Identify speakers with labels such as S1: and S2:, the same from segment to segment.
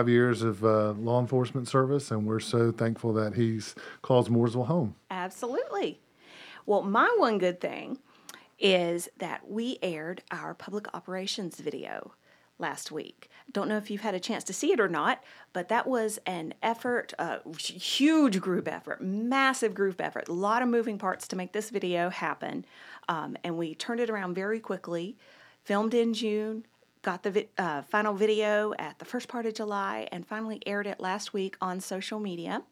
S1: five years of uh, law enforcement service, and we're so thankful that he's calls Mooresville home.
S2: Absolutely. Well, my one good thing is that we aired our public operations video last week. Don't know if you've had a chance to see it or not, but that was an effort, a huge group effort, massive group effort, a lot of moving parts to make this video happen. Um, and we turned it around very quickly, filmed in June, got the vi- uh, final video at the first part of July, and finally aired it last week on social media.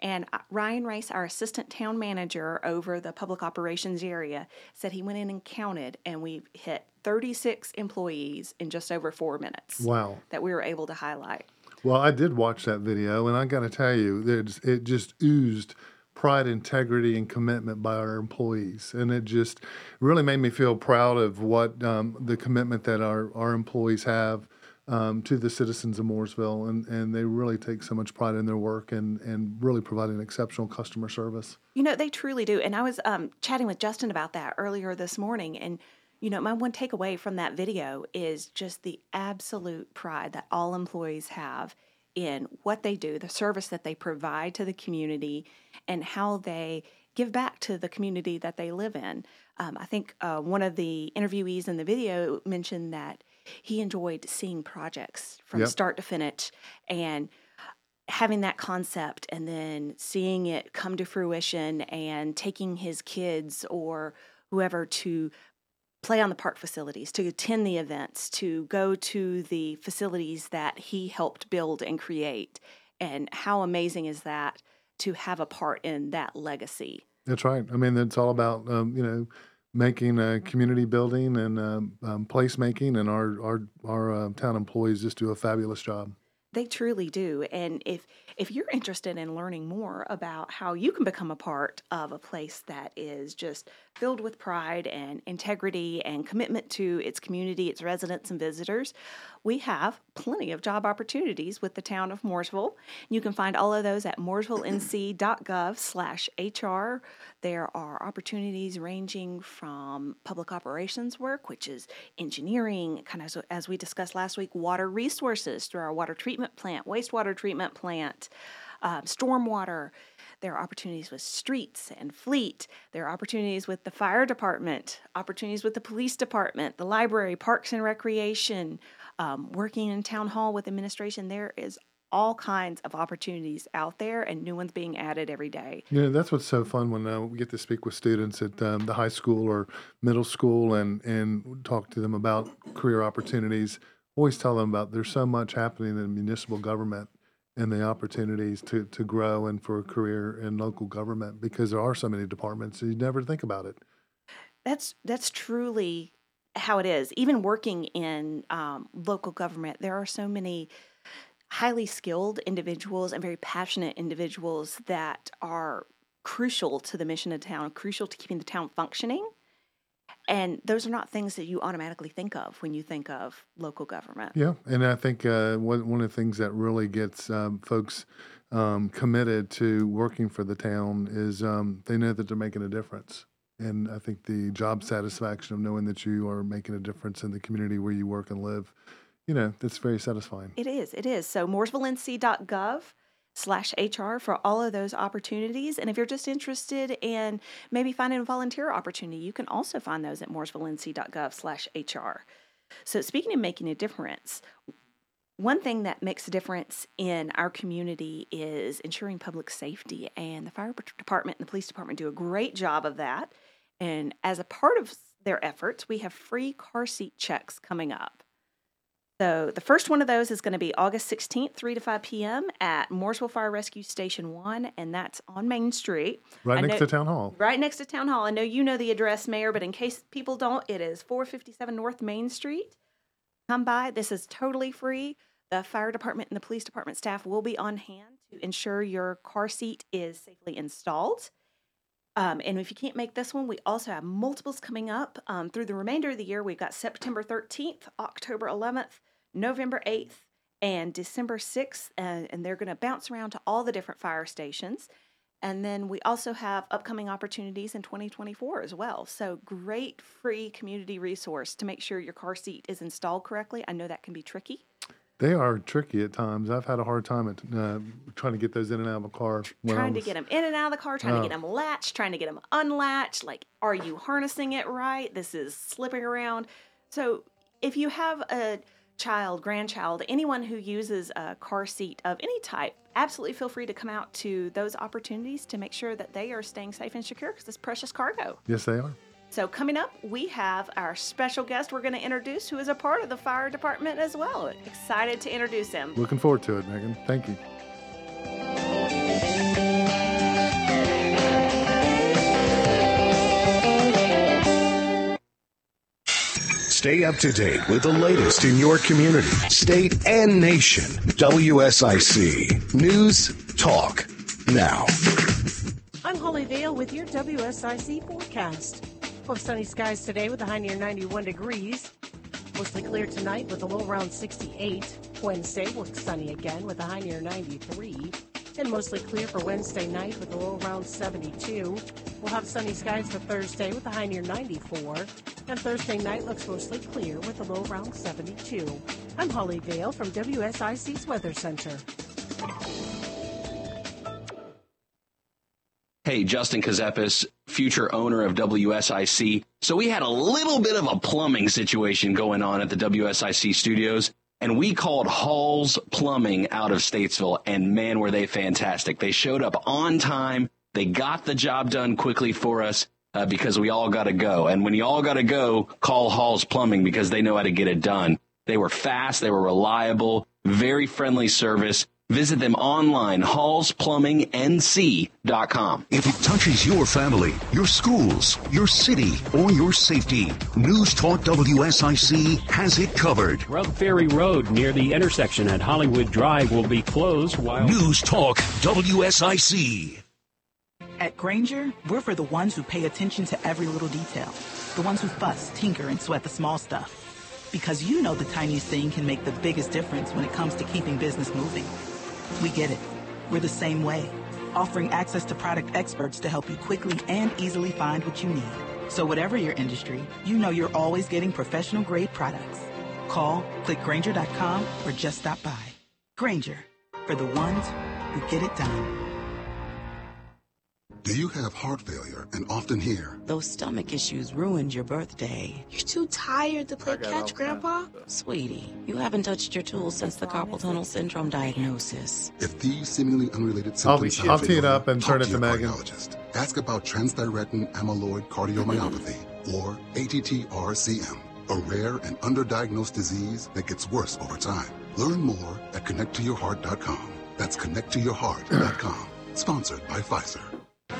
S2: And uh, Ryan Race, our assistant town manager over the public operations area, said he went in and counted, and we hit 36 employees in just over four minutes.
S1: Wow.
S2: That we were able to highlight.
S1: Well, I did watch that video, and I got to tell you, it just oozed pride, integrity, and commitment by our employees. And it just really made me feel proud of what um, the commitment that our, our employees have um, to the citizens of Mooresville. And, and they really take so much pride in their work and, and really providing exceptional customer service.
S2: You know, they truly do. And I was um, chatting with Justin about that earlier this morning. And, you know, my one takeaway from that video is just the absolute pride that all employees have in what they do, the service that they provide to the community, and how they give back to the community that they live in. Um, I think uh, one of the interviewees in the video mentioned that he enjoyed seeing projects from
S1: Yep.
S2: start to finish and having that concept and then seeing it come to fruition and taking his kids or whoever to play on the park facilities, to attend the events, to go to the facilities that he helped build and create. And how amazing is that to have a part in that legacy?
S1: That's right. I mean, it's all about, um, you know, making uh, community building and um, um, placemaking, and our, our, our uh, town employees just do a fabulous job.
S2: They truly do. And if if you're interested in learning more about how you can become a part of a place that is just filled with pride and integrity and commitment to its community, its residents and visitors, we have plenty of job opportunities with the town of Mooresville. You can find all of those at mooresvillenc.gov/hr. There are opportunities ranging from public operations work, which is engineering, kind of as, as we discussed last week, water resources through our water treatment plant, wastewater treatment plant, um, stormwater. There are opportunities with streets and fleet. There are opportunities with the fire department, opportunities with the police department, the library, parks and recreation, um, working in town hall with administration. There is all kinds of opportunities out there and new ones being added every day.
S1: Know, that's what's so fun when uh, we get to speak with students at um, the high school or middle school and, and talk to them about career opportunities. Always tell them about there's so much happening in municipal government and the opportunities to, to grow and for a career in local government because there are so many departments you never think about it.
S2: That's that's truly how it is. Even working in um, local government, there are so many highly skilled individuals and very passionate individuals that are crucial to the mission of town, crucial to keeping the town functioning. And those are not things that you automatically think of when you think of local government.
S1: Yeah, and I think uh, one one of the things that really gets um, folks um, committed to working for the town is um, they know that they're making a difference, and I think the job satisfaction of knowing that you are making a difference in the community where you work and live, you know, that's very satisfying.
S2: It is. It is. So mooresvillenc.gov slash HR for all of those opportunities. And if you're just interested in maybe finding a volunteer opportunity, you can also find those at mooresvillenc.gov slash HR. So speaking of making a difference, one thing that makes a difference in our community is ensuring public safety, and the fire department and the police department do a great job of that. And as a part of their efforts, we have free car seat checks coming up. So the first one of those is going to be August 16th, 3 to 5 p.m. at Mooresville Fire Rescue Station 1, and that's on Main Street.
S1: Right
S2: I
S1: next
S2: know-
S1: to town hall.
S2: Right next to Town Hall. I know you know the address, Mayor, but in case people don't, it is 457 North Main Street. Come by. This is totally free. The fire department and the police department staff will be on hand to ensure your car seat is safely installed. Um, and if you can't make this one, we also have multiples coming up um, through the remainder of the year. We've got September 13th, October 11th, November 8th, and December 6th, and, and they're going to bounce around to all the different fire stations. And then we also have upcoming opportunities in 2024 as well. So, great free community resource to make sure your car seat is installed correctly. I know that can be tricky.
S1: They are tricky at times. I've had a hard time at uh, trying to get those in and out of a car.
S2: trying to get them in and out of the car, trying to get
S1: Oh.
S2: them latched, trying to get them unlatched. Like, are you harnessing it right? This is slipping around. So, if you have a child, grandchild, anyone who uses a car seat of any type, absolutely feel free to come out to those opportunities to make sure that they are staying safe and secure because it's precious cargo.
S1: Yes, they are.
S2: So, coming up, we have our special guest we're going to introduce who is a part of the fire department as well. Excited to introduce him.
S1: Looking forward to it, Megan. Thank you.
S3: Stay up to date with the latest in your community, state, and nation. WSIC News Talk Now.
S4: I'm Holly Vale with your WSIC forecast. We'll sunny skies today with a high near 91 degrees. Mostly clear tonight with a low around 68. Wednesday will look sunny again with a high near 93. And mostly clear for Wednesday night with a low around 72. We'll have sunny skies for Thursday with a high near 94. And Thursday night looks mostly clear with a low around 72. I'm Holly Vale from WSIC's Weather Center.
S5: Hey, Justin Kazepis, future owner of WSIC. So we had a little bit of a plumbing situation going on at the WSIC studios, and we called Hall's Plumbing out of Statesville, and man, were they fantastic. They showed up on time. They got the job done quickly for us uh, because we all got to go. And when you all got to go, call Hall's Plumbing because they know how to get it done. They were fast, they were reliable, very friendly service. Visit them online, hallsplumbingnc.com.
S3: If it touches your family, your schools, your city, or your safety, News Talk WSIC has it covered.
S6: Rub Ferry Road near the intersection at Hollywood Drive will be closed while
S3: News Talk WSIC.
S7: At Grainger, we're for the ones who pay attention to every little detail, the ones who fuss, tinker, and sweat the small stuff. Because you know the tiniest thing can make the biggest difference when it comes to keeping business moving. We get it. We're the same way, offering access to product experts to help you quickly and easily find what you need. So, whatever your industry, you know you're always getting professional grade products. Call, click Grainger.com, or just stop by. Grainger, for the ones who get it done.
S8: Do you have heart failure and often hear,
S9: Those stomach issues ruined your birthday.
S10: You're too tired to play catch, Grandpa?
S9: Sweetie, you haven't touched your tools since the carpal tunnel syndrome diagnosis.
S8: if these seemingly unrelated symptoms
S1: I'll-
S8: symptoms
S1: I'll
S8: sound
S1: tee it up and turn it
S8: to
S1: to
S8: your
S1: Megan.
S8: cardiologist. Ask about transthyretin amyloid cardiomyopathy, or ATTR-CM, a rare and underdiagnosed disease that gets worse over time. Learn more at connecttoyourheart.com. That's connecttoyourheart.com. Sponsored by Pfizer.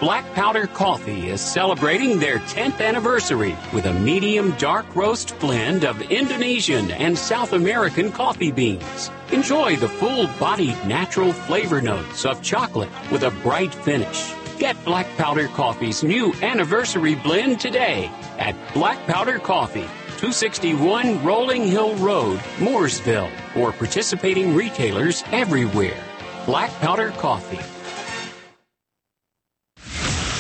S6: Black Powder Coffee is celebrating their 10th anniversary with a medium dark roast blend of Indonesian and South American coffee beans. Enjoy the full bodied natural flavor notes of chocolate with a bright finish. Get Black Powder Coffee's new anniversary blend today at Black Powder Coffee, 261 Rolling Hill Road, Mooresville, or participating retailers everywhere. Black Powder Coffee.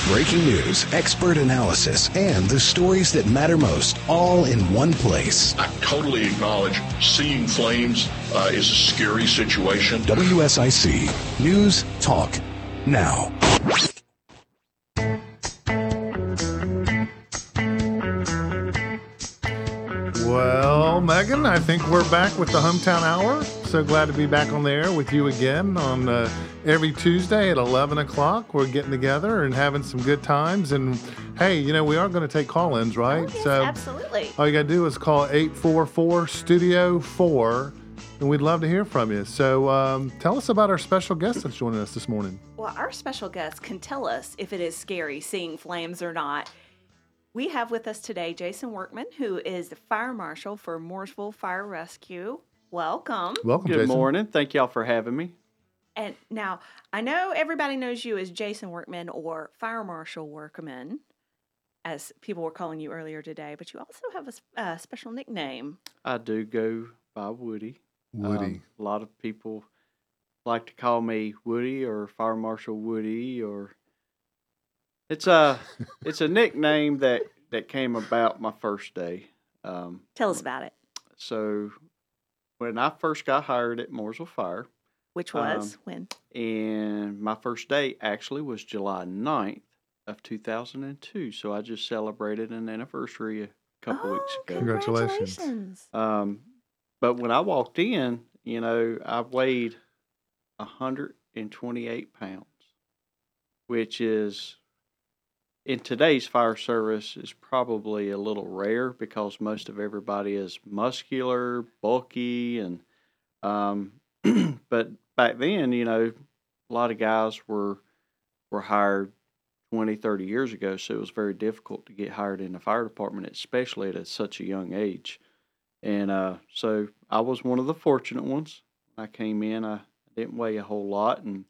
S3: Breaking news, expert analysis, and the stories that matter most, all in one place.
S11: I totally acknowledge seeing flames uh, is a scary situation.
S3: WSIC News Talk Now.
S1: Well, Megan, I think we're back with the Hometown Hour. So glad to be back on the air with you again on uh, every Tuesday at 11 o'clock. We're getting together and having some good times. And hey, you know, we are going to take call ins, right?
S2: Oh, yes,
S1: so
S2: absolutely.
S1: all you got to do is call 844 Studio 4, and we'd love to hear from you. So um, tell us about our special guest that's joining us this morning.
S2: Well, our special guest can tell us if it is scary seeing flames or not. We have with us today Jason Workman, who is the fire marshal for Mooresville Fire Rescue. Welcome.
S1: Welcome,
S12: Good
S1: Jason.
S12: morning. Thank y'all for having me.
S2: And now I know everybody knows you as Jason Workman or Fire Marshal Workman, as people were calling you earlier today, but you also have a special nickname.
S12: I do go by Woody.
S1: Woody.
S12: Um, a lot of people like to call me Woody or Fire Marshal Woody or it's a it's a nickname that that came about my first day. Um,
S2: Tell us about it.
S12: so when I first got hired at Mooresville Fire,
S2: Which was
S12: Um,
S2: when?
S12: and my first day actually was July 9th of 2002. So I just celebrated an anniversary a couple weeks ago.
S1: Congratulations.
S12: Um, but when I walked in, you know, I weighed 128 pounds, which is in today's fire service is probably a little rare because most of everybody is muscular, bulky, and um, but back then, you know, a lot of guys were were hired 20, 30 years ago, so it was very difficult to get hired in the fire department, especially at such a young age. And uh, so I was one of the fortunate ones. I came in, I didn't weigh a whole lot, and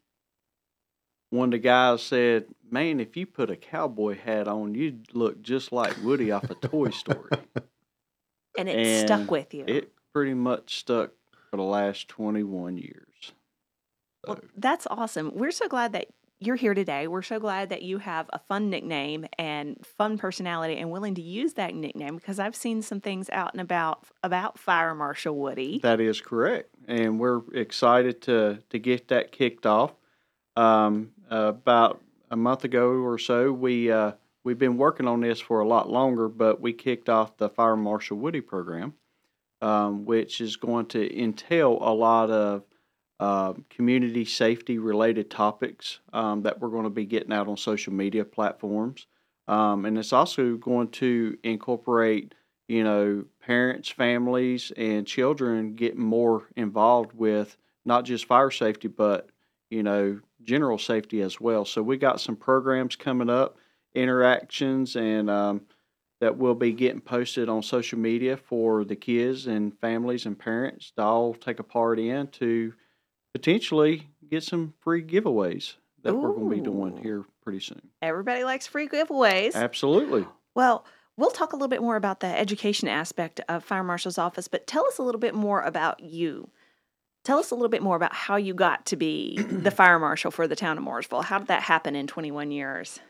S12: one of the guys said, "Man, if you put a cowboy hat on, you'd look just like Woody off a Toy Story."
S2: And it stuck with you.
S12: It pretty much stuck for the last twenty-one years.
S2: Well, that's awesome. We're so glad that you're here today. We're so glad that you have a fun nickname and fun personality and willing to use that nickname because I've seen some things out and about about Fire Marshal Woody.
S12: That is correct, and we're excited to to get that kicked off. Um, uh, about a month ago or so, we uh, we've been working on this for a lot longer, but we kicked off the Fire Marshal Woody program, um, which is going to entail a lot of uh, community safety related topics um, that we're going to be getting out on social media platforms. Um, and it's also going to incorporate, you know, parents, families, and children getting more involved with not just fire safety, but, you know, general safety as well. So we got some programs coming up, interactions, and um, that will be getting posted on social media for the kids and families and parents to all take a part in to potentially get some free giveaways that we're going to be doing here pretty soon.
S2: Everybody likes free giveaways.
S12: Absolutely.
S2: Well, we'll talk a little bit more about the education aspect of Fire Marshal's office, but tell us a little bit more about you. Tell us a little bit more about how you got to be the fire marshal for the town of Mooresville. How did that happen in 21 years?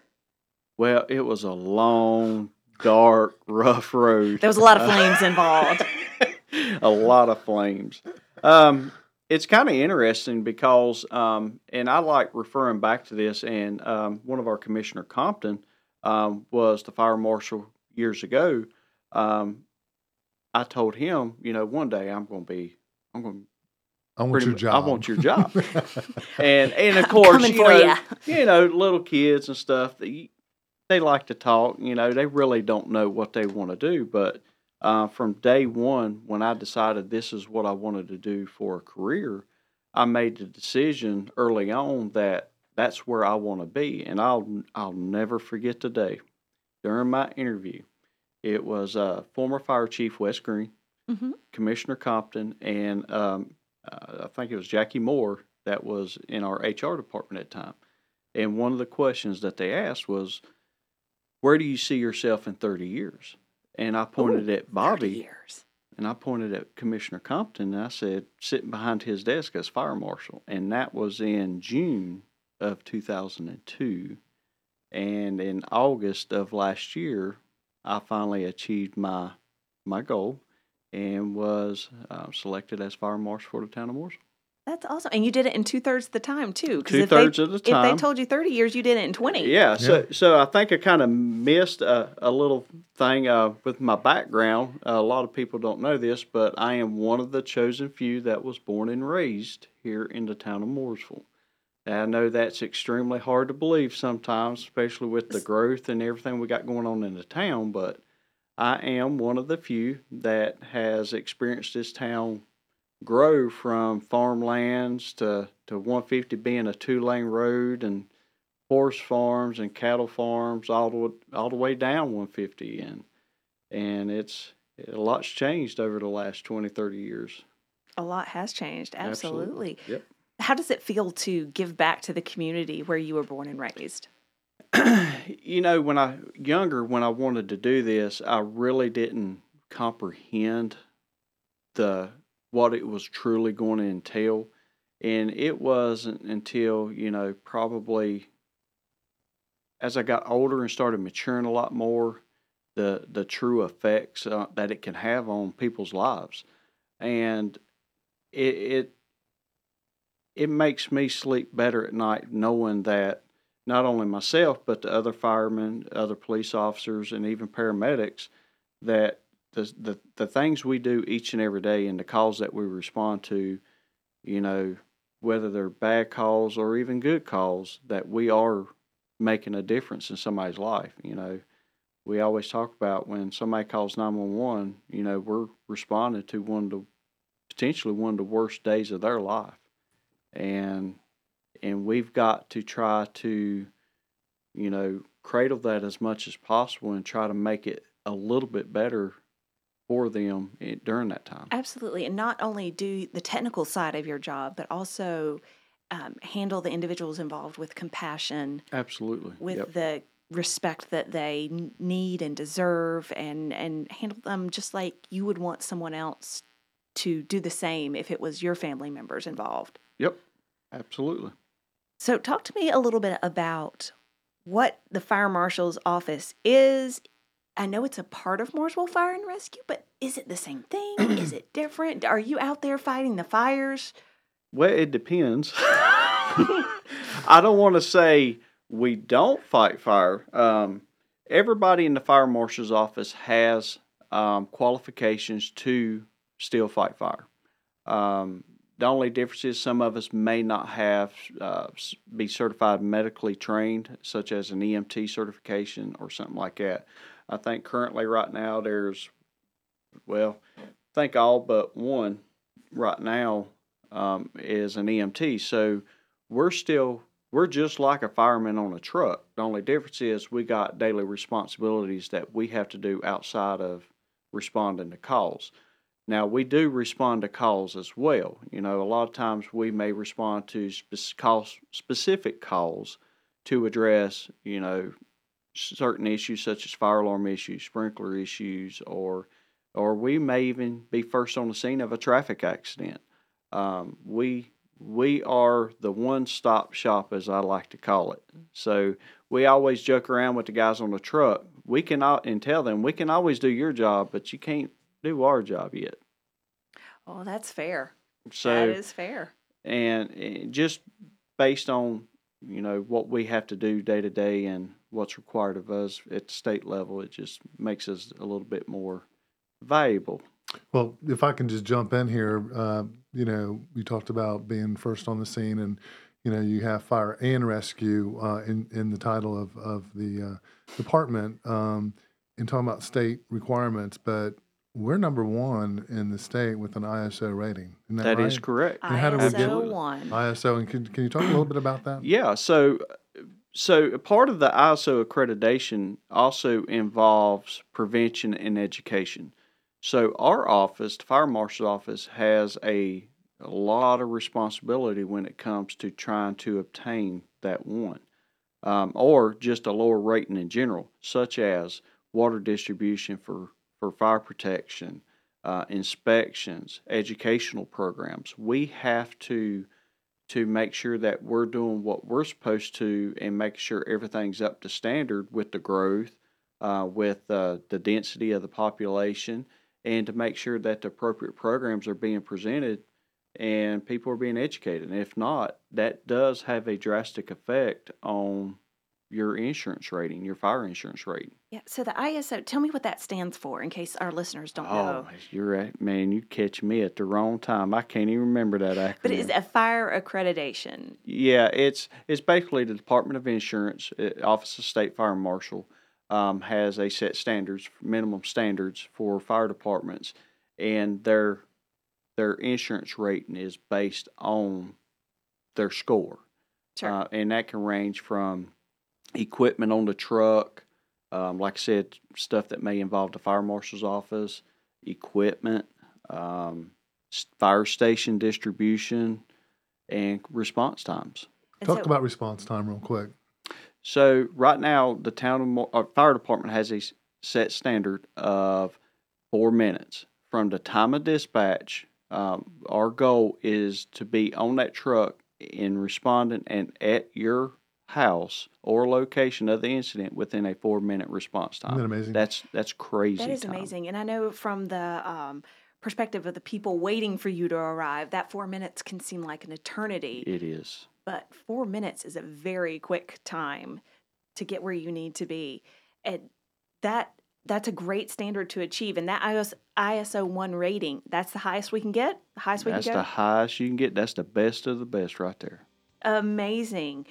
S12: Well, it was a long, dark, rough road.
S2: There was a lot of flames involved.
S12: a lot of flames. Um, it's kind of interesting because, um, and I like referring back to this, and um, one of our Commissioner Compton um, was the fire marshal years ago. Um, I told him, you know, one day I'm going to be, I'm going to
S1: I want your
S12: much-
S1: job.
S12: I want your job. and and of course, you know,
S2: ya.
S12: you know, little kids and stuff. They they like to talk. You know, they really don't know what they want to do. But uh, from day one, when I decided this is what I wanted to do for a career, I made the decision early on that that's where I want to be, and I'll I'll never forget the day during my interview. It was uh, former Fire Chief Wes Green,
S2: Mhm.
S12: Commissioner Compton, and um, uh, I think it was Jackie Moore that was in our HR department at the time. And one of the questions that they asked was, "Where do you see yourself in 30 years?" And I pointed at Bobby,
S2: years.
S12: and I pointed at Commissioner Compton, and I said, sitting behind his desk as fire marshal, and that was in June of 2002. And in August of last year, I finally achieved my my goal and was uh, selected as fire marshal for the town of Mooresville.
S2: That's awesome. And you did it in two thirds of the time, too. if
S12: Two-thirds
S2: they-
S12: of the time.
S2: If they told you 30 years, you did it in 20.
S12: Yeah, so so I think I kind of missed a, a little thing uh, with my background. a lot of people don't know this, but I am one of the chosen few that was born and raised here in the town of Mooresville. And I know that's extremely hard to believe sometimes, especially with the growth and everything we got going on in the town. But I am one of the few that has experienced this town grow from farmlands to, to 150 being a two lane road and horse farms and cattle farms all the, all the way down 150 and and it's a lot's changed over the last 20 30 years
S2: A lot has changed. Absolutely.
S12: yep
S2: How does it feel to give back to the community where you were born and raised?
S12: you know when i younger when i wanted to do this i really didn't comprehend the what it was truly going to entail. And it wasn't until you know probably as i got older and started maturing a lot more the the true effects uh, that it can have on people's lives. And it, it it makes me sleep better at night knowing that not only myself but the other firemen, other police officers, and even paramedics that the the the things we do each and every day and the calls that we respond to, you know, whether they're bad calls or even good calls, that we are making a difference in somebody's life. You know, we always talk about when somebody calls 911, you know, we're responding to one of the potentially one of the worst days of their life. And and we've got to try to, you know, cradle that as much as possible and try to make it a little bit better for them during that time.
S2: Absolutely. And not only do the technical side of your job, but also um, handle the individuals involved with compassion.
S12: Absolutely.
S2: With
S12: yep.
S2: the respect that they need and deserve and and handle them just like you would want someone else to do the same if it was your family members involved.
S12: Yep. Absolutely.
S2: So talk to me a little bit about what the fire marshal's office is. I know it's a part of Mooresville Fire and Rescue, but is it the same thing? is it different? Are you out there fighting the fires?
S12: Well, it depends. I don't want to say we don't fight fire. Um, everybody in the fire marshal's office has um, qualifications to still fight fire. Um, the only difference is some of us may not have uh, be certified medically trained, such as an EMT certification or something like that. I think currently right now there's, well, I think all but one right now um, is an EMT. So we're still we're just like a fireman on a truck. The only difference is we got daily responsibilities that we have to do outside of responding to calls. Now we do respond to calls as well. You know, a lot of times we may respond to spe- specific calls to address, you know, certain issues such as fire alarm issues, sprinkler issues, or or we may even be first on the scene of a traffic accident. Um, we we are the one stop shop, as I like to call it. So we always joke around with the guys on the truck. We can and tell them we can always do your job, but you can't do our job yet.
S2: Oh, that's fair.
S12: So
S2: that is fair.
S12: And, and just based on you know what we have to do day to day and what's required of us at the state level, it just makes us a little bit more valuable.
S1: Well, if I can just jump in here, uh, you know, you talked about being first on the scene, and you know, you have fire and rescue uh, in in the title of of the uh, department, um, and talking about state requirements, but we're number one in the state with an ISO rating. Isn't that,
S12: that
S1: right?
S12: is correct.
S2: And how do we get one?
S1: ISO? And can, can you talk a little bit about that?
S12: Yeah. So, so part of the ISO accreditation also involves prevention and education. So our office, the fire marshal's office, has a, a lot of responsibility when it comes to trying to obtain that one, um, or just a lower rating in general, such as water distribution for for fire protection, uh, inspections, educational programs. We have to to make sure that we're doing what we're supposed to and make sure everything's up to standard with the growth, uh, with uh, the density of the population, and to make sure that the appropriate programs are being presented and people are being educated. And if not, that does have a drastic effect on your insurance rating, your fire insurance rating.
S2: Yeah. So the ISO, tell me what that stands for, in case our listeners don't
S12: oh,
S2: know.
S12: you're right, man. You catch me at the wrong time. I can't even remember that acronym.
S2: But it's a fire accreditation.
S12: Yeah, it's it's basically the Department of Insurance, uh, Office of State Fire Marshal, um, has a set standards, minimum standards for fire departments, and their their insurance rating is based on their score.
S2: Sure.
S12: Uh, and that can range from equipment on the truck, um, like I said, stuff that may involve the fire marshal's office, equipment, um, fire station distribution, and response times.
S1: Talk about response time real quick.
S12: So right now, the town of, uh, fire department has a set standard of four minutes from the time of dispatch. Um, our goal is to be on that truck in responding and at your house or location of the incident within a four minute response time.
S1: Isn't that amazing?
S12: That's that's crazy.
S2: That is
S12: time.
S2: amazing. And I know from the um, perspective of the people waiting for you to arrive, that four minutes can seem like an eternity.
S12: It is.
S2: But four minutes is a very quick time to get where you need to be. And that that's a great standard to achieve. And that ISO, ISO one rating, that's the highest we can get. The highest we
S12: That's
S2: can go.
S12: the highest you can get. That's the best of the best right there.
S2: Amazing.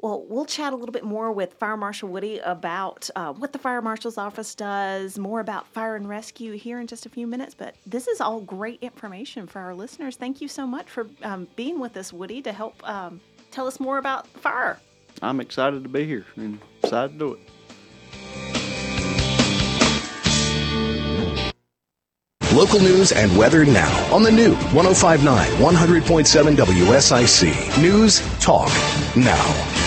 S2: Well, we'll chat a little bit more with Fire Marshal Woody about uh, what the Fire Marshal's Office does, more about fire and rescue here in just a few minutes. But this is all great information for our listeners. Thank you so much for um, being with us, Woody, to help um, tell us more about fire.
S12: I'm excited to be here and excited to do it.
S3: Local news and weather now on the new 1059 100.7 WSIC. News Talk Now.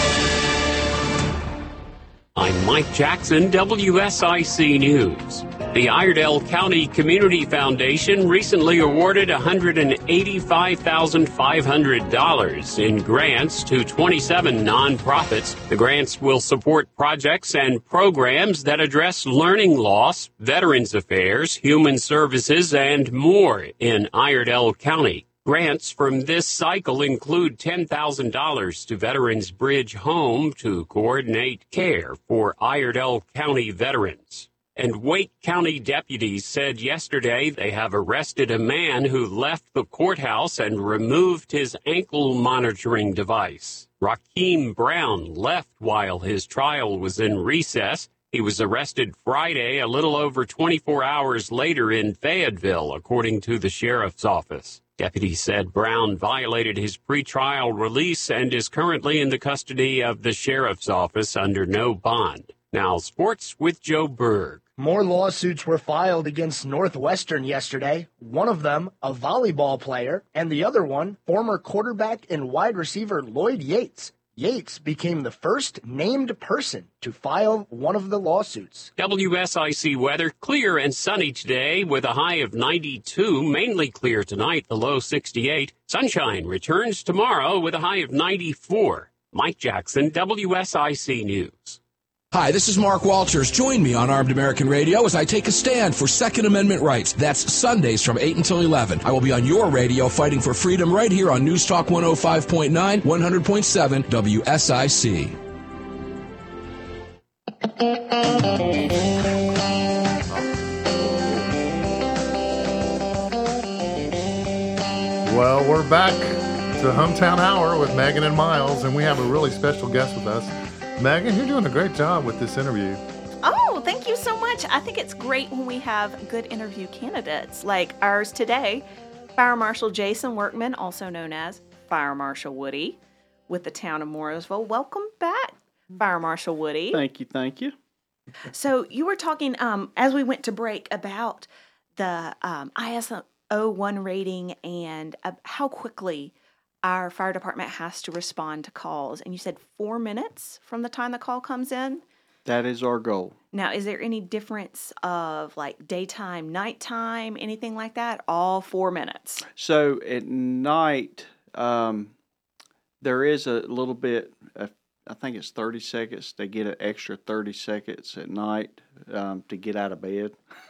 S6: Mike Jackson, WSIC News. The Iredell County Community Foundation recently awarded $185,500 in grants to 27 nonprofits. The grants will support projects and programs that address learning loss, veterans affairs, human services, and more in Iredell County. Grants from this cycle include $10,000 to Veterans Bridge Home to coordinate care for Iredell County veterans. And Wake County deputies said yesterday they have arrested a man who left the courthouse and removed his ankle monitoring device. Raheem Brown left while his trial was in recess. He was arrested Friday, a little over 24 hours later in Fayetteville, according to the sheriff's office. Deputies said Brown violated his pretrial release and is currently in the custody of the sheriff's office under no bond. Now, sports with Joe Berg.
S13: More lawsuits were filed against Northwestern yesterday. One of them, a volleyball player, and the other one, former quarterback and wide receiver Lloyd Yates. Yates became the first named person to file one of the lawsuits.
S6: WSIC weather clear and sunny today with a high of 92, mainly clear tonight, the low 68. Sunshine returns tomorrow with a high of 94. Mike Jackson, WSIC News.
S14: Hi, this is Mark Walters. Join me on Armed American Radio as I take a stand for Second Amendment rights. That's Sundays from 8 until 11. I will be on your radio fighting for freedom right here on News Talk 105.9, 100.7 WSIC.
S1: Well, we're back to Hometown Hour with Megan and Miles, and we have a really special guest with us. Megan, you're doing a great job with this interview.
S2: Oh, thank you so much. I think it's great when we have good interview candidates like ours today. Fire Marshal Jason Workman, also known as Fire Marshal Woody, with the town of Mooresville. Welcome back, Fire Marshal Woody.
S12: Thank you, thank you.
S2: So you were talking um, as we went to break about the um, ISO one rating and uh, how quickly our fire department has to respond to calls. And you said four minutes from the time the call comes in.
S12: That is our goal.
S2: Now, is there any difference of like daytime, nighttime, anything like that? All four minutes.
S12: So at night, um, there is a little bit. Of, I think it's thirty seconds. They get an extra thirty seconds at night um, to get out of bed.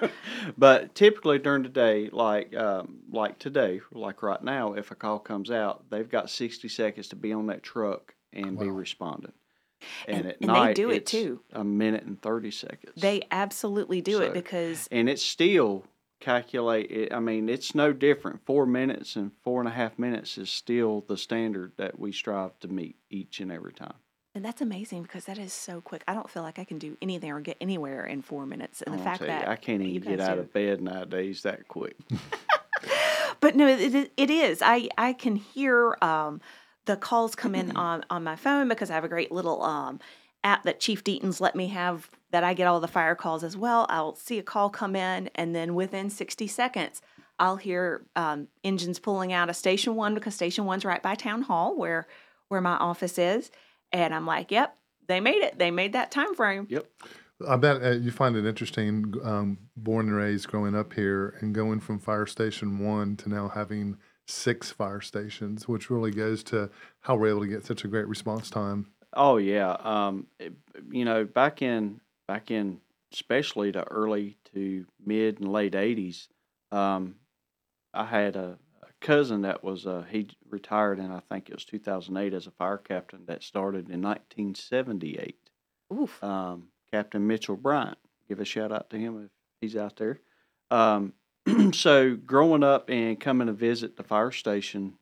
S12: but typically during the day, like um, like today, like right now, if a call comes out, they've got sixty seconds to be on that truck and be responding. And,
S2: And-
S12: at
S2: and they
S12: night,
S2: do it
S12: it's
S2: too.
S12: A minute and thirty seconds.
S2: They absolutely do it because
S12: and it's still calculate it, i mean it's no different four minutes and four and a half minutes is still the standard that we strive to meet each and every time
S2: and that's amazing because that is so quick. I don't feel like I can do anything or get anywhere in four minutes. And the fact
S12: you,
S2: that
S12: i can't even get out of bed nowadays that quick
S2: But no, it, it- it is. I I can hear um, the calls come in on on my phone because I have a great little um, app that Chief Deaton's let me have that I get all the fire calls as well. I'll see a call come in, and then within sixty seconds, I'll hear um, engines pulling out of Station One because Station One's right by Town Hall where where my office is, and I'm like, "Yep, they made it. They made that time frame."
S12: Yep.
S1: I bet uh, you find it interesting, um, born and raised growing up here and going from fire station one to now having six fire stations, which really goes to how we're able to get such a great response time.
S12: oh yeah um, it- you know back in back in especially the early to mid and late 80s Um, I had a, a cousin that was uh, he retired in I think it was 2008 as a fire captain that started in 1978.
S2: Oof.
S12: Um, Captain Mitchell Bryant. Give a shout out to him if he's out there. Um, so growing up and coming to visit the fire station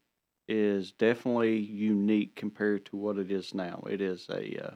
S12: is definitely unique compared to what it is now. It is a uh,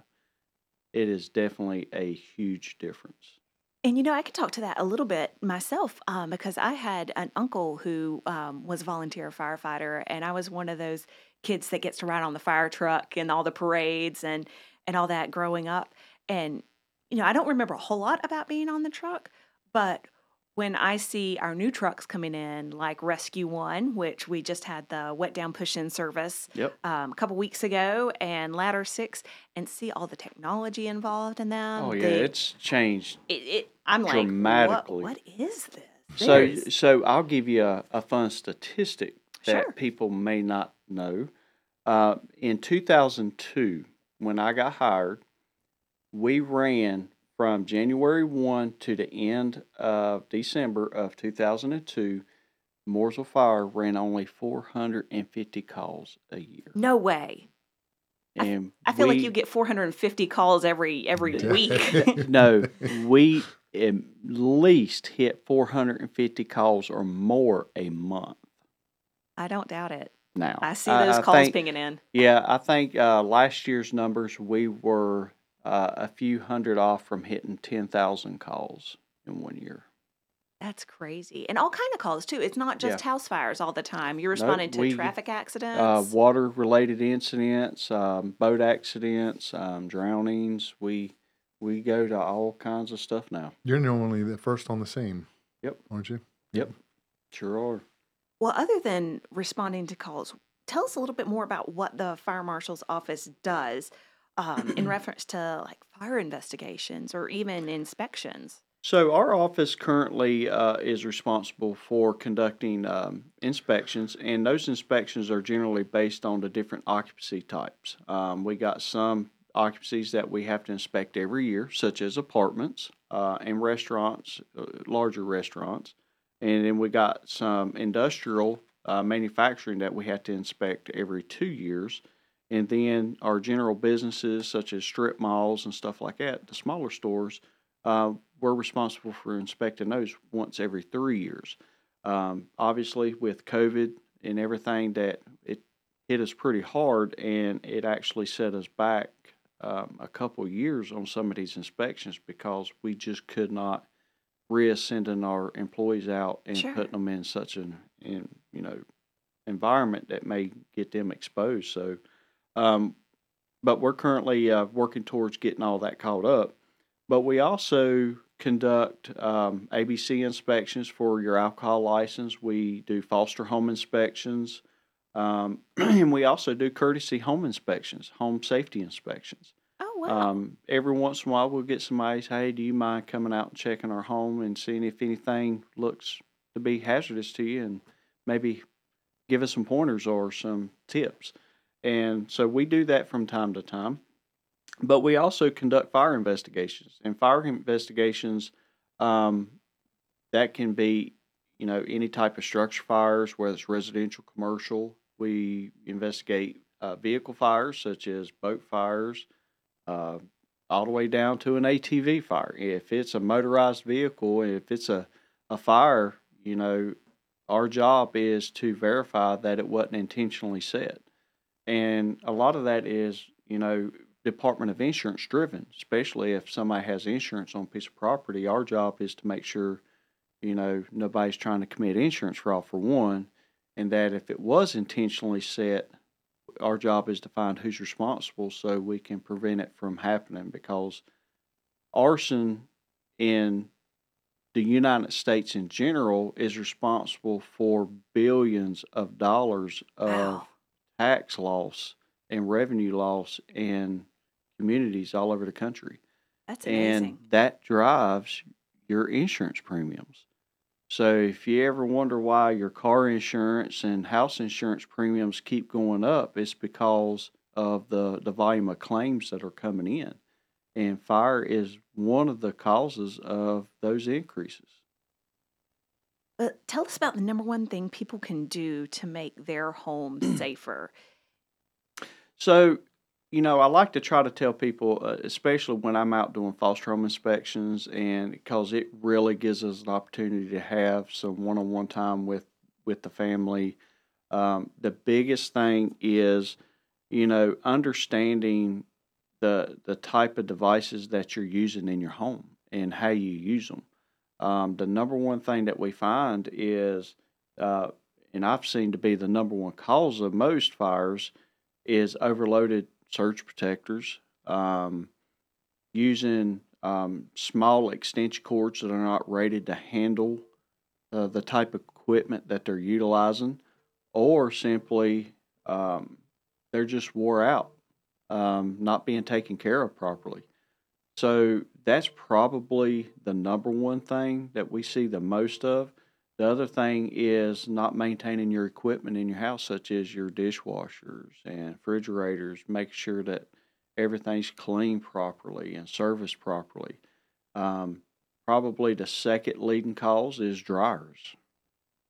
S12: it is definitely a huge difference.
S2: And you know, I could talk to that a little bit myself um, because I had an uncle who um, was a volunteer firefighter, and I was one of those kids that gets to ride on the fire truck and all the parades and and all that growing up. And you know, I don't remember a whole lot about being on the truck, but when I see our new trucks coming in, like Rescue One, which we just had the wet down push in service
S12: Yep.
S2: um, a couple weeks ago, and Ladder Six, and see all the technology involved in them.
S12: Oh yeah,
S2: the-
S12: it's changed
S2: it, it, I'm like, what,
S12: dramatically.
S2: what is this?
S12: So, so I'll give you a, a fun statistic that
S2: Sure.
S12: people may not know. Uh, in 2002, when I got hired, we ran from January 1 to the end of December of 2002. Mooresville Fire ran only 450 calls a year.
S2: no way.
S12: And
S2: I feel like you get 450 calls every every week.
S12: no, we at least hit 450 calls or more a month
S2: I don't doubt it.
S12: now.
S2: I see those calls
S12: think-
S2: pinging in.
S12: Yeah, I think uh, last year's numbers we were uh, a few hundred off from hitting 10,000 calls in one year.
S2: That's crazy, and all kind of calls too. It's not just
S12: Yeah.
S2: house fires all the time. You're
S12: Nope,
S2: responding to traffic accidents.
S12: Uh, water related incidents, um, boat accidents, um, drownings. We we go to all kinds of stuff now.
S1: You're normally the first on the scene.
S12: Yep.
S1: Aren't you?
S12: Yep. Sure are.
S2: well, other than responding to calls, tell us a little bit more about what the fire marshal's office does um, in reference to like fire investigations or even inspections.
S12: So our office currently uh, is responsible for conducting um, inspections, and those inspections are generally based on the different occupancy types. Um, we got some occupancies that we have to inspect every year, such as apartments uh, and restaurants, uh, larger restaurants, and then we got some industrial uh, manufacturing that we have to inspect every two years. And then our general businesses, such as strip malls and stuff like that, the smaller stores, uh, we're responsible for inspecting those once every three years. Um, obviously, with COVID and everything, that it hit us pretty hard, and it actually set us back um, a couple years on some of these inspections because we just could not risk sending our employees out and
S2: Sure.
S12: putting them in such an in you know environment that may get them exposed. So, um, but we're currently uh, working towards getting all that caught up. But we also conduct um, ABC inspections for your alcohol license. We do foster home inspections. Um, and we also do courtesy home inspections, home safety inspections.
S2: Oh wow!
S12: Um, every once in a while, we'll get somebody say, "Hey, do you mind coming out and checking our home and seeing if anything looks to be hazardous to you, and maybe give us some pointers or some tips?" And so we do that from time to time. But we also conduct fire investigations, and fire investigations um, that can be, you know, any type of structure fires, whether it's residential, commercial. We investigate uh, vehicle fires such as boat fires, uh, all the way down to an ATV fire. If it's a motorized vehicle, if it's a, a fire, you know, our job is to verify that it wasn't intentionally set. And a lot of that is, you know, Department of Insurance driven, especially if somebody has insurance on a piece of property. Our job is to make sure, you know, nobody's trying to commit insurance fraud for one, and that if it was intentionally set, our job is to find who's responsible so we can prevent it from happening because arson in the United States in general is responsible for billions of dollars of tax loss and revenue loss in communities all over the country.
S2: That's amazing.
S12: And that drives your insurance premiums. So if you ever wonder why your car insurance and house insurance premiums keep going up, it's because of the, the volume of claims that are coming in. And fire is one of the causes of those increases.
S2: Uh, tell us about the number one thing people can do to make their home safer.
S12: So, you know, I like to try to tell people, uh, especially when I'm out doing foster home inspections, and because it really gives us an opportunity to have some one-on-one time with with the family. Um, the biggest thing is, you know, understanding the the type of devices that you're using in your home and how you use them. Um, the number one thing that we find is, uh, and I've seen to be the number one cause of most fires, is overloaded surge protectors, um, using um, small extension cords that are not rated to handle uh, the type of equipment that they're utilizing, or simply um, they're just wore out, um, not being taken care of properly. So that's probably the number one thing that we see the most of. The other thing is not maintaining your equipment in your house, such as your dishwashers and refrigerators, make sure that everything's cleaned properly and serviced properly. Um, probably the second leading cause is dryers.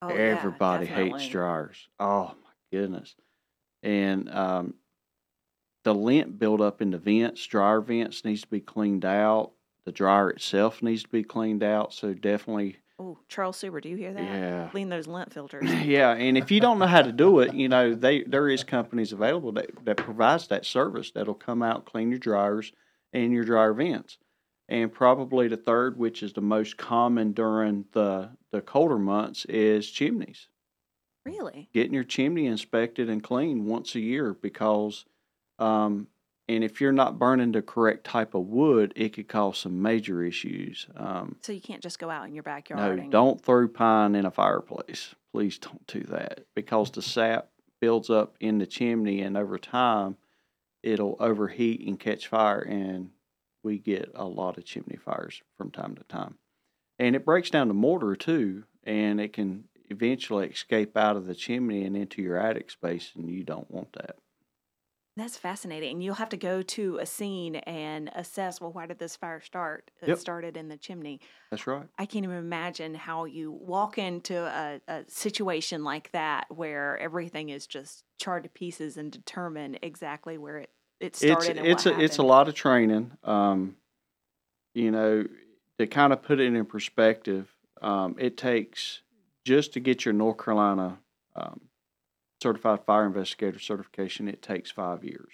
S2: Oh, yeah,
S12: Everybody hates dryers. Oh my goodness. And um, the lint buildup in the vents, dryer vents needs to be cleaned out. The dryer itself needs to be cleaned out. So definitely
S2: Oh, Charles Suber, do you hear that?
S12: Yeah.
S2: Clean those lint filters.
S12: yeah, and if you don't know how to do it, you know, they there is companies available that, that provides that service that'll come out, clean your dryers and your dryer vents. And probably the third, which is the most common during the the colder months, is chimneys.
S2: Really?
S12: Getting your chimney inspected and cleaned once a year because um and if you're not burning the correct type of wood, it could cause some major issues. Um,
S2: So you can't just go out in your backyard.
S12: no,
S2: and,
S12: don't throw pine in a fireplace. Please don't do that because the sap builds up in the chimney, and over time, it'll overheat and catch fire, and we get a lot of chimney fires from time to time. And it breaks down the mortar too, and it can eventually escape out of the chimney and into your attic space, and you don't want that.
S2: That's fascinating. You'll have to go to a scene and assess. Well, why did this fire start? It
S12: Yep.
S2: started in the chimney.
S12: That's right.
S2: I can't even imagine how you walk into a, a situation like that where everything is just charred to pieces and determine exactly where it, it started
S12: it's it's a, it's a lot of training. Um, you know, to kind of put it in perspective, um, it takes just to get your North Carolina um, certified fire investigator certification. It takes five years.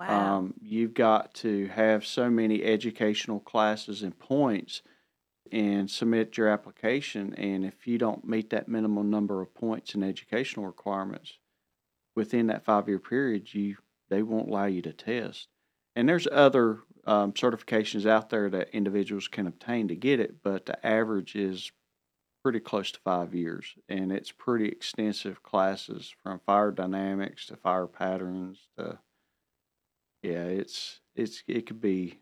S2: Wow.
S12: Um, you've got to have so many educational classes and points and submit your application. And if you don't meet that minimum number of points and educational requirements within that five year period, you they won't allow you to test. And there's other um, certifications out there that individuals can obtain to get it, but the average is pretty close to five years, and it's pretty extensive classes from fire dynamics to fire patterns to yeah, it's it's it could be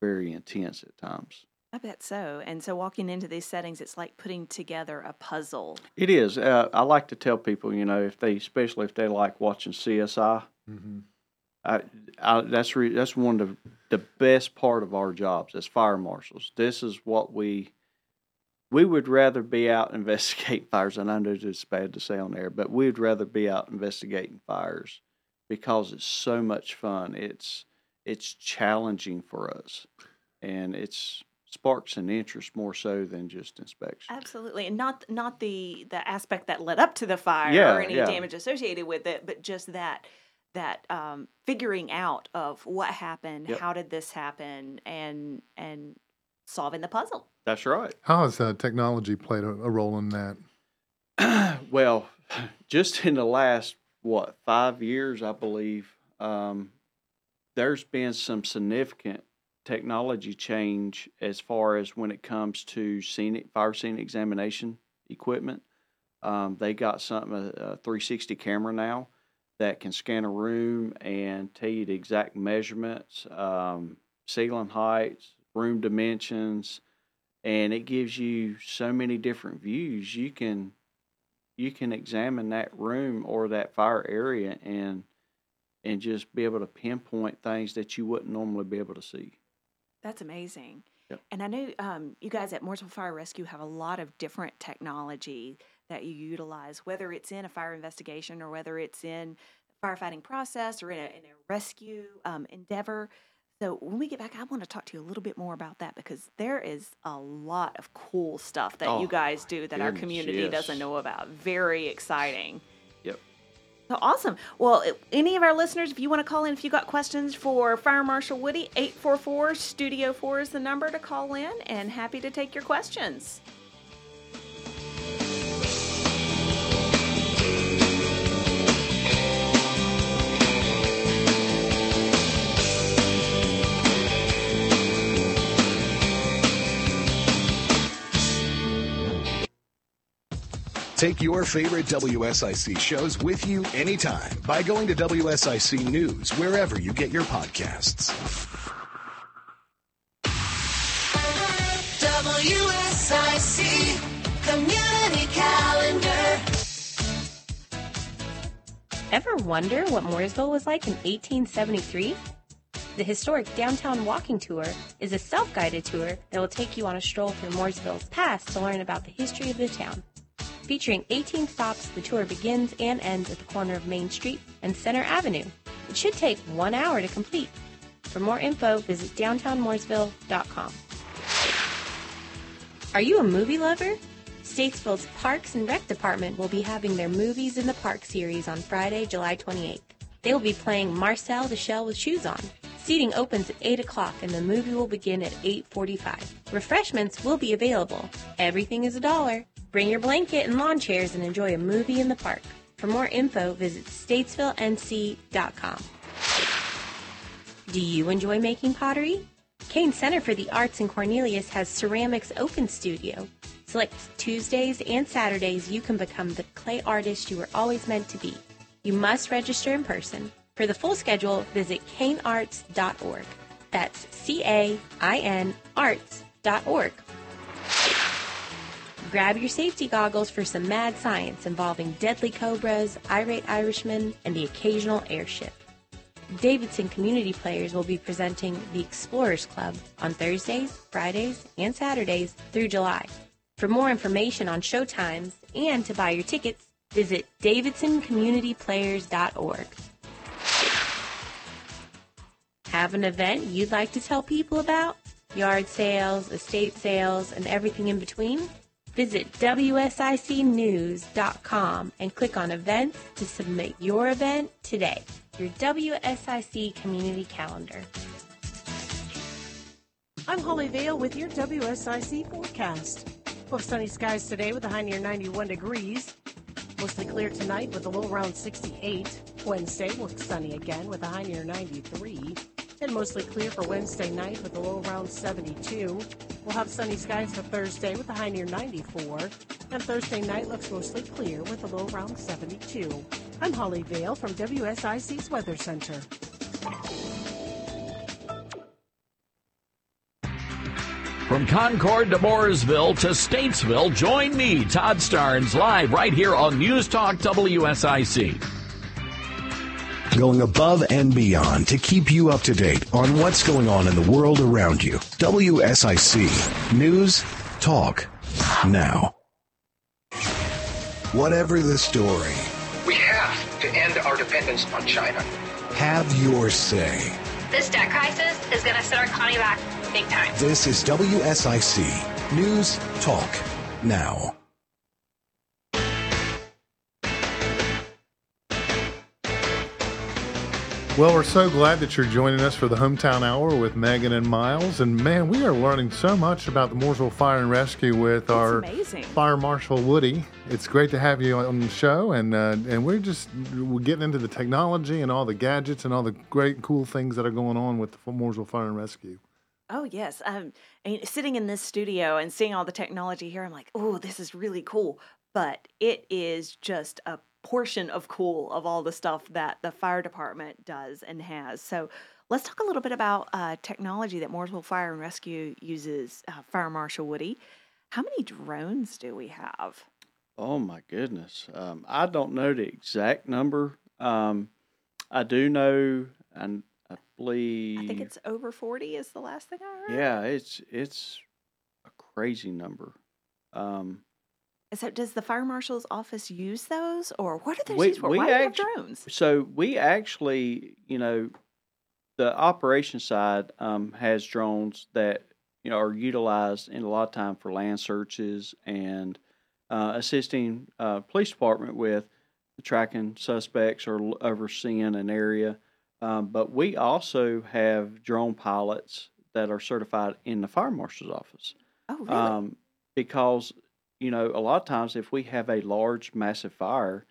S12: very intense at times.
S2: I bet so. And so walking into these settings, it's like putting together a puzzle.
S12: It is. Uh, I like to tell people, you know, if they, especially if they like watching CSI,
S1: Mm-hmm.
S12: I, I, that's re, that's one of the, the best part of our jobs as fire marshals. This is what we we would rather be out investigating fires. And I know it's bad to say on air, but we'd rather be out investigating fires because it's so much fun. It's it's challenging for us, and it's sparks an interest more so than just inspection.
S2: Absolutely, and not not the the aspect that led up to the fire
S12: Yeah,
S2: or any
S12: yeah.
S2: damage associated with it, but just that that um, figuring out of what happened,
S12: Yep.
S2: how did this happen, and and solving the puzzle.
S12: That's right.
S1: How has uh, technology played a, a role in that?
S12: well, just in the last what five years, I believe, um, there's been some significant technology change as far as when it comes to scenic fire scene examination equipment. Um, they got something a, a 360 camera now that can scan a room and tell you the exact measurements, um, ceiling heights, room dimensions, and it gives you so many different views. You can you can examine that room or that fire area and and just be able to pinpoint things that you wouldn't normally be able to see.
S2: That's amazing.
S12: Yep.
S2: And I know um, you guys at Mooresville Fire Rescue have a lot of different technology that you utilize, whether it's in a fire investigation or whether it's in firefighting process or in a, in a rescue um, endeavor. So when we get back, I want to talk to you a little bit more about that because there is a lot of cool stuff that
S12: Oh,
S2: you guys do that our community
S12: yes.
S2: doesn't know about. Very exciting.
S12: Yep.
S2: So awesome. Well, any of our listeners, if you want to call in, if you got questions for Fire Marshal Woody, 844 Studio 4 is the number to call in and happy to take your questions.
S3: Take your favorite WSIC shows with you anytime by going to WSIC News wherever you get your podcasts.
S15: WSIC Community Calendar.
S16: Ever wonder what Mooresville was like in 1873? The historic Downtown Walking Tour is a self guided tour that will take you on a stroll through Mooresville's past to learn about the history of the town. Featuring 18 stops, the tour begins and ends at the corner of Main Street and Center Avenue. It should take one hour to complete. For more info, visit downtownmooresville.com. Are you a movie lover? Statesville's Parks and Rec Department will be having their Movies in the Park series on Friday, July 28th. They will be playing Marcel the Shell with Shoes On. Seating opens at 8 o'clock and the movie will begin at 8.45. Refreshments will be available. Everything is a dollar. Bring your blanket and lawn chairs and enjoy a movie in the park. For more info, visit statesvillenc.com. Do you enjoy making pottery? Cain Center for the Arts in Cornelius has Ceramics Open Studio. Select Tuesdays and Saturdays, you can become the clay artist you were always meant to be. You must register in person. For the full schedule, visit cainarts.org. That's C A I N arts.org. Grab your safety goggles for some mad science involving deadly cobras, irate Irishmen, and the occasional airship. Davidson community players will be presenting the Explorers Club on Thursdays, Fridays, and Saturdays through July. For more information on show times and to buy your tickets, visit davidsoncommunityplayers.org. Have an event you'd like to tell people about? Yard sales, estate sales, and everything in between? Visit WSICnews.com and click on events to submit your event today. Your WSIC community calendar.
S4: I'm Holly Vale with your WSIC forecast. Well, sunny skies today with a high near 91 degrees. Mostly clear tonight with a low around 68. Wednesday looks sunny again with a high near 93. And mostly clear for Wednesday night with a low around 72. We'll have sunny skies for Thursday with a high near 94. And Thursday night looks mostly clear with a low around 72. I'm Holly Vale from WSIC's Weather Center.
S17: From Concord to Mooresville to Statesville, join me, Todd Starnes, live right here on News Talk WSIC.
S3: Going above and beyond to keep you up to date on what's going on in the world around you. WSIC News Talk Now. Whatever the story,
S18: We have to end our dependence on China.
S3: have your say.
S19: This debt crisis is going to set our economy back big time.
S3: This is WSIC News Talk Now.
S1: Well, we're so glad that you're joining us for the Hometown Hour with Megan and Miles. And man, we are learning so much about the Mooresville Fire and Rescue with our
S2: amazing.
S1: Fire Marshal Woody. It's great to have you on the show, and uh, and we're just we're getting into the technology and all the gadgets and all the great cool things that are going on with the Mooresville Fire and Rescue.
S2: Oh yes, um, I mean, sitting in this studio and seeing all the technology here, I'm like, oh, this is really cool. But it is just a portion of cool of all the stuff that the fire department does and has. So let's talk a little bit about uh, technology that Mooresville Fire and Rescue uses. Uh, Fire Marshal Woody, how many drones do we have?
S12: Oh my goodness. Um, I don't know the exact number. Um, I do know, and I believe.
S2: I think it's over 40 is the last thing I heard.
S12: Yeah, it's it's a crazy number. Um,
S2: So does the fire marshal's office use those or what are those
S12: we,
S2: used for?
S12: we
S2: Why do you have drones?
S12: So we actually, you know, the operation side um, has drones that you know are utilized in a lot of time for land searches and uh, assisting uh, police department with tracking suspects or l- overseeing an area. Um, but we also have drone pilots that are certified in the fire marshal's office.
S2: Oh, really?
S12: Um, because you know, a lot of times if we have a large, massive fire,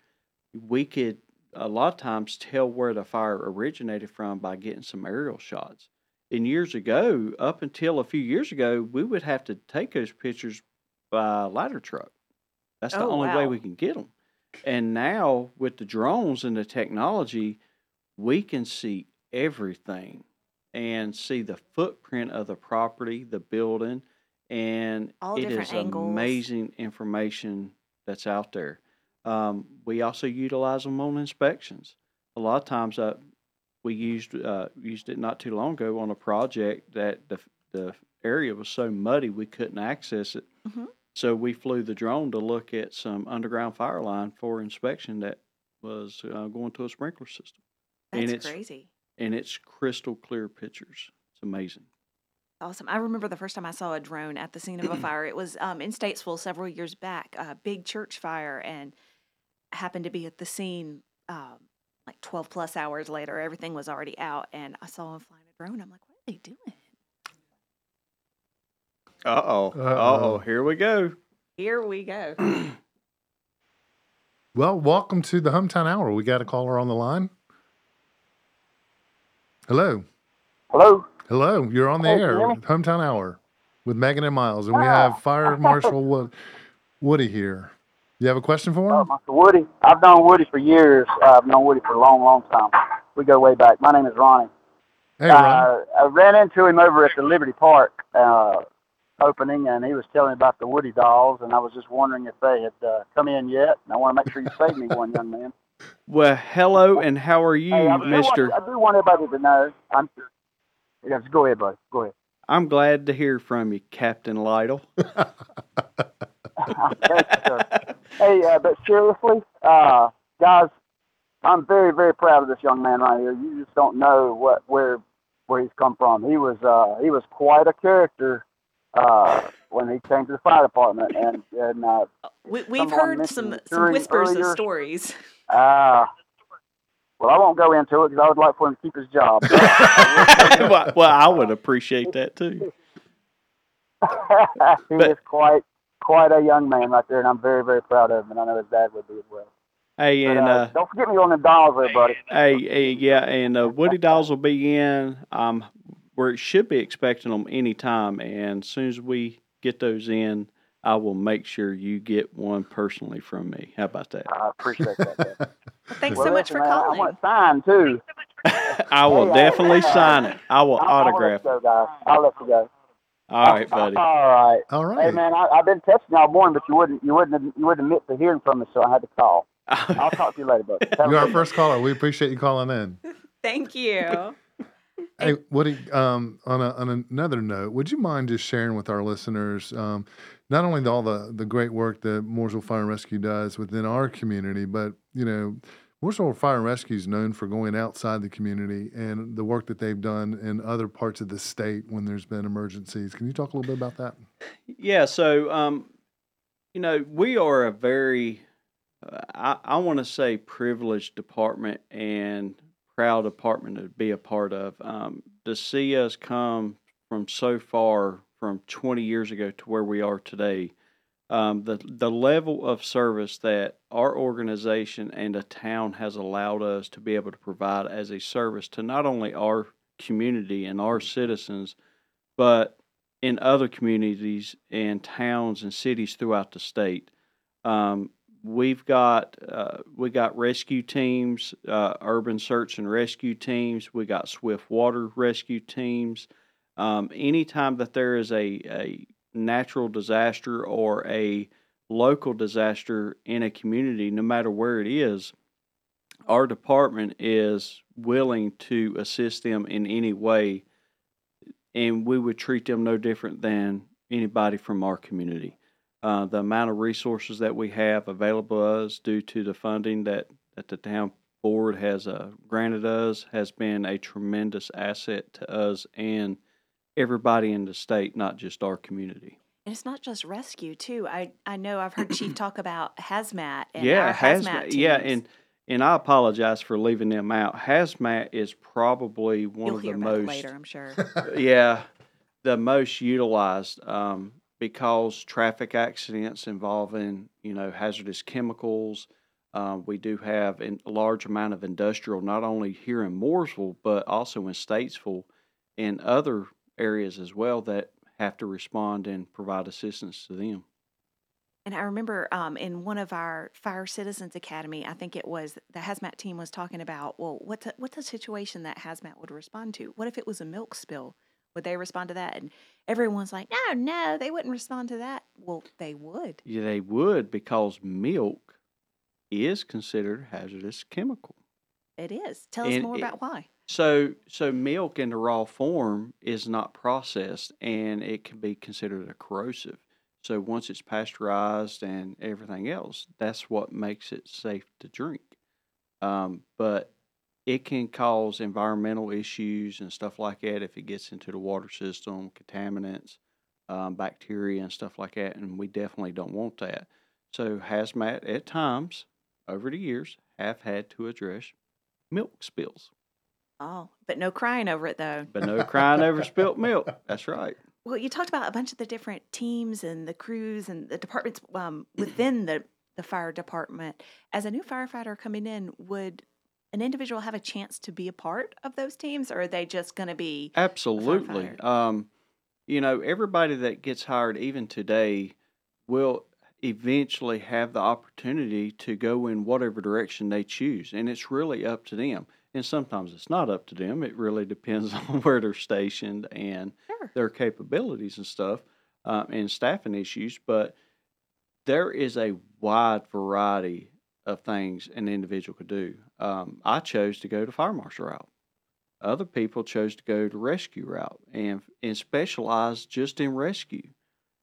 S12: we could a lot of times tell where the fire originated from by getting some aerial shots. And years ago, up until a few years ago, we would have to take those pictures by ladder truck. That's the
S2: Oh,
S12: only way we can get them. And now with the drones and the technology, we can see everything and see the footprint of the property, the building, and
S2: All
S12: it is
S2: angles.
S12: amazing information that's out there. Um, we also utilize them on inspections. A lot of times, uh, we used uh, used it not too long ago on a project that the the area was so muddy we couldn't access it.
S2: Mhm.
S12: So we flew the drone to look at some underground fire line for inspection that was uh, going to a sprinkler system.
S2: That's
S12: and it's
S2: crazy.
S12: and it's crystal clear pictures. It's amazing.
S2: Awesome. I remember the first time I saw a drone at the scene of a fire. It was um, in Statesville several years back, a big church fire, and happened to be at the scene um, like 12 plus hours later. Everything was already out, and I saw him flying a drone. I'm like, what are they doing?
S12: Uh oh. Uh
S1: Uh-oh.
S12: oh. Here we go.
S2: Here we go.
S1: Well, welcome to the Hometown Hour. We got a caller on the line. Hello.
S20: Hello.
S1: Hello. You're on the
S20: Hey,
S1: air.
S20: hear?
S1: Hometown Hour with Megan and Miles, and we have Fire Marshal Wood, Woody here. You have a question for
S20: Uh,
S1: him?
S20: Mr. Woody. I've known Woody for years. Uh, I've known Woody for a long, long time. We go way back. My name is Ronnie.
S1: Hey, Ron.
S20: Uh, I ran into him over at the Liberty Park uh, opening, and he was telling me about the Woody dolls, and I was just wondering if they had uh, come in yet. And I want to make sure you save me one, young man.
S12: Well, hello, and how are you,
S20: Hey, I, do
S12: Mister?
S20: want, I do want everybody to know. I'm. Yes, go ahead, buddy. Go ahead.
S12: I'm glad to hear from you, Captain Lytle.
S20: Thank sir. Hey, uh, but seriously, uh, guys, I'm very, very proud of this young man right here. You just don't know what where where he's come from. He was uh, he was quite a character uh, when he came to the fire department, and and uh,
S2: We, we've heard some, some whispers
S20: earlier-
S2: of stories.
S20: uh, well, I won't go into it because I would like for him to keep his job.
S12: well, well, I would appreciate that too.
S20: he is quite quite a young man right there, and I'm very, very proud of him, and I know his dad would be as well.
S12: Hey,
S20: But,
S12: and
S20: uh,
S12: uh,
S20: don't forget me on the dolls there, buddy.
S12: hey, hey, yeah, and uh, Woody Dolls will be in. Um, we should be expecting them anytime, and as soon as we get those in, I will make sure you get one personally from me. How about that?
S20: I appreciate that.
S2: Thanks
S20: Well,
S2: so much for
S20: man, I
S2: calling.
S20: want it signed too.
S12: I will
S20: Hey,
S12: definitely
S20: uh,
S12: sign it. I will
S20: I'll,
S12: autograph.
S20: I'll let you go, guys. I'll let you go.
S12: All right, buddy.
S20: All right.
S1: All right.
S20: Hey man, I, I've been texting y'all morning, but you wouldn't you wouldn't you wouldn't admit to hearing from me, so I had to call. I'll talk to you later, buddy.
S1: You're our first caller. We appreciate you calling in.
S2: Thank you.
S1: Hey, Woody, um, on, a, on another note, would you mind just sharing with our listeners um, not only all the, the great work that Mooresville Fire and Rescue does within our community, but, you know, Mooresville Fire and Rescue is known for going outside the community and the work that they've done in other parts of the state when there's been emergencies. Can you talk a little bit about that?
S12: Yeah, so um, you know, we are a very, uh, I, I want to say, privileged department and proud department to be a part of. Um, to see us come from so far, from 20 years ago to where we are today, um, the the level of service that our organization and the town has allowed us to be able to provide as a service to not only our community and our citizens, but in other communities and towns and cities throughout the state. Um, we've got uh, we got rescue teams, uh, urban search and rescue teams. We got swift water rescue teams. Um, anytime that there is a, a natural disaster or a local disaster in a community, no matter where it is, our department is willing to assist them in any way, and we would treat them no different than anybody from our community. Uh, the amount of resources that we have available to us due to the funding that, that the town board has uh, granted us has been a tremendous asset to us and everybody in the state, not just our community.
S2: And it's not just rescue too. I I know I've heard Chief talk about hazmat and
S12: yeah,
S2: hazmat,
S12: hazmat. Yeah, and and I apologize for leaving them out. Hazmat is probably one
S2: You'll
S12: of the
S2: hear about it
S12: most
S2: later, I'm sure.
S12: yeah, the most utilized um, because traffic accidents involving you know hazardous chemicals. Um, we do have in- a large amount of industrial, not only here in Mooresville, but also in Statesville and other areas as well that have to respond and provide assistance to them.
S2: And I remember um, in one of our Fire Citizens Academy, I think it was the hazmat team was talking about, well, what's a, what's a situation that hazmat would respond to? What if it was a milk spill? Would they respond to that? And everyone's like, no, no, they wouldn't respond to that. Well, they would.
S12: Yeah, they would because milk is considered hazardous chemical.
S2: It is. Tell us
S12: And
S2: more
S12: it-
S2: about why.
S12: So, so milk in the raw form is not processed, and it can be considered a corrosive. So once it's pasteurized and everything else, that's what makes it safe to drink. Um, but it can cause environmental issues and stuff like that if it gets into the water system, contaminants, um, bacteria, and stuff like that. And we definitely don't want that. So hazmat at times over the years have had to address milk spills.
S2: Oh, but no crying over it though.
S12: But no crying over spilt milk. That's right.
S2: Well, you talked about a bunch of the different teams and the crews and the departments um, within the, the fire department. As a new firefighter coming in, would an individual have a chance to be a part of those teams, or are they just going to be
S12: Absolutely. Um, you know, everybody that gets hired, even today, will eventually have the opportunity to go in whatever direction they choose. And it's really up to them. And sometimes it's not up to them. It really depends on where they're stationed and their capabilities and stuff um, and staffing issues. But there is a wide variety of things an individual could do. Um, I chose to go to fire marshal route. Other people chose to go to rescue route and and specialize just in rescue.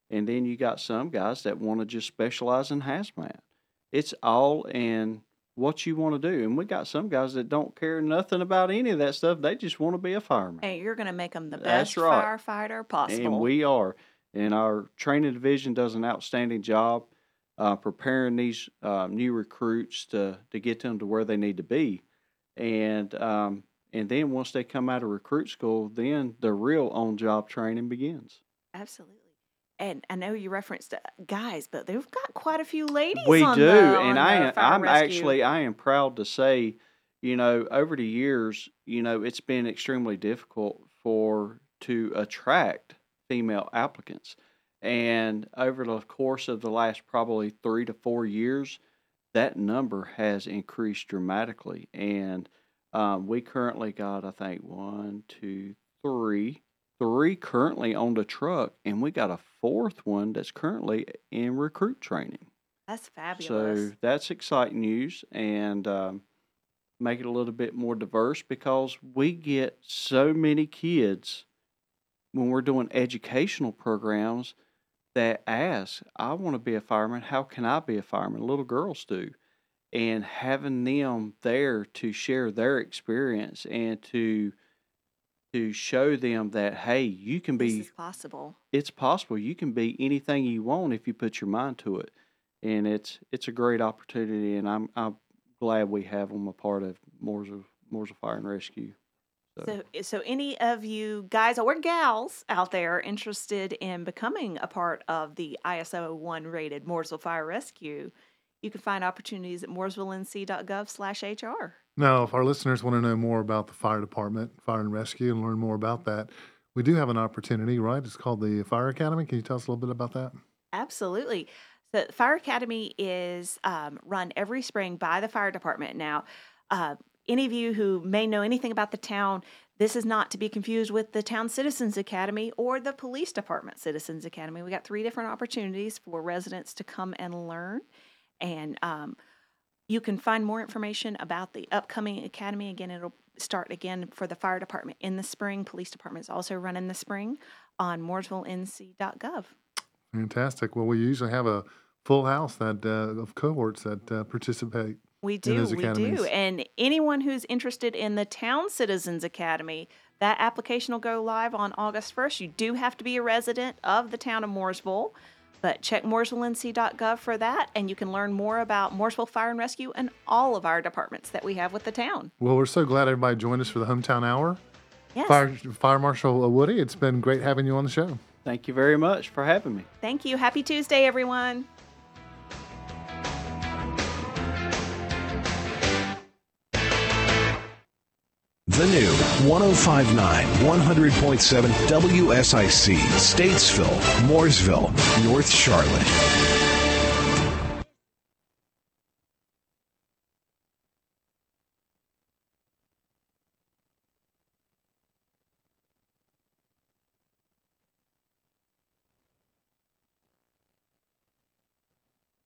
S12: And then you got some guys that want to just specialize in hazmat. It's all in what you want to do. And we got some guys that don't care nothing about any of that stuff. They just want to be a fireman.
S2: And you're going to make them the best
S12: right.
S2: firefighter possible.
S12: And we are. And our training division does an outstanding job uh, preparing these uh, new recruits to, to get them to where they need to be. And um, and then once they come out of recruit school, then the real on job training begins.
S2: Absolutely. And I know you referenced uh, guys, but they've got quite a few ladies.
S12: We
S2: on
S12: do,
S2: the,
S12: and I am, I'm
S2: rescue.
S12: actually I am proud to say, you know, over the years, you know, it's been extremely difficult for to attract female applicants, and over the course of the last probably three to four years, that number has increased dramatically, and um, we currently got I think one, two, three, three currently on the truck, and we got a fourth one that's currently in recruit training.
S2: That's fabulous.
S12: So that's exciting news and um, make it a little bit more diverse because we get so many kids when we're doing educational programs that ask, I want to be a fireman. How can I be a fireman? Little girls do. And having them there to share their experience and to to show them that hey, you can be
S2: this is possible.
S12: it's possible you can be anything you want if you put your mind to it and it's it's a great opportunity and i'm i'm glad we have them a part of mooresville mooresville fire and rescue
S2: So, eh, so any of you guys or gals out there interested in becoming a part of the ISO one rated Mooresville Fire Rescue, you can find opportunities at mooresvillenc.gov/hr.
S1: Now, if our listeners want to know more about the fire department, fire and rescue, and learn more about that, we do have an opportunity, right? It's called the Fire Academy. Can you tell us a little bit about that?
S2: Absolutely. The Fire Academy is um, run every spring by the fire department. Now, uh, any of you who may know anything about the town, this is not to be confused with the Town Citizens Academy or the Police Department Citizens Academy. We got three different opportunities for residents to come and learn. And um, You can find more information about the upcoming academy. Again, it'll start again for the fire department in the spring. Police department is also run in the spring on mooresvillenc.gov.
S1: Fantastic. Well, we usually have a full house that uh, of cohorts that uh, participate.
S2: We do, we do. And anyone who's interested in the Town Citizens Academy, that application will go live on August 1st. You do have to be a resident of the town of Mooresville, but check mooresvillenc.gov for that, and you can learn more about Mooresville Fire and Rescue and all of our departments that we have with the town.
S1: Well, we're so glad everybody joined us for the hometown hour.
S2: Yes.
S1: Fire, Fire Marshal Woody, it's been great having you on the show.
S12: Thank you very much for having me.
S2: Thank you. Happy Tuesday, everyone.
S3: The new 1059 100.7 WSIC, Statesville, Mooresville, North Charlotte.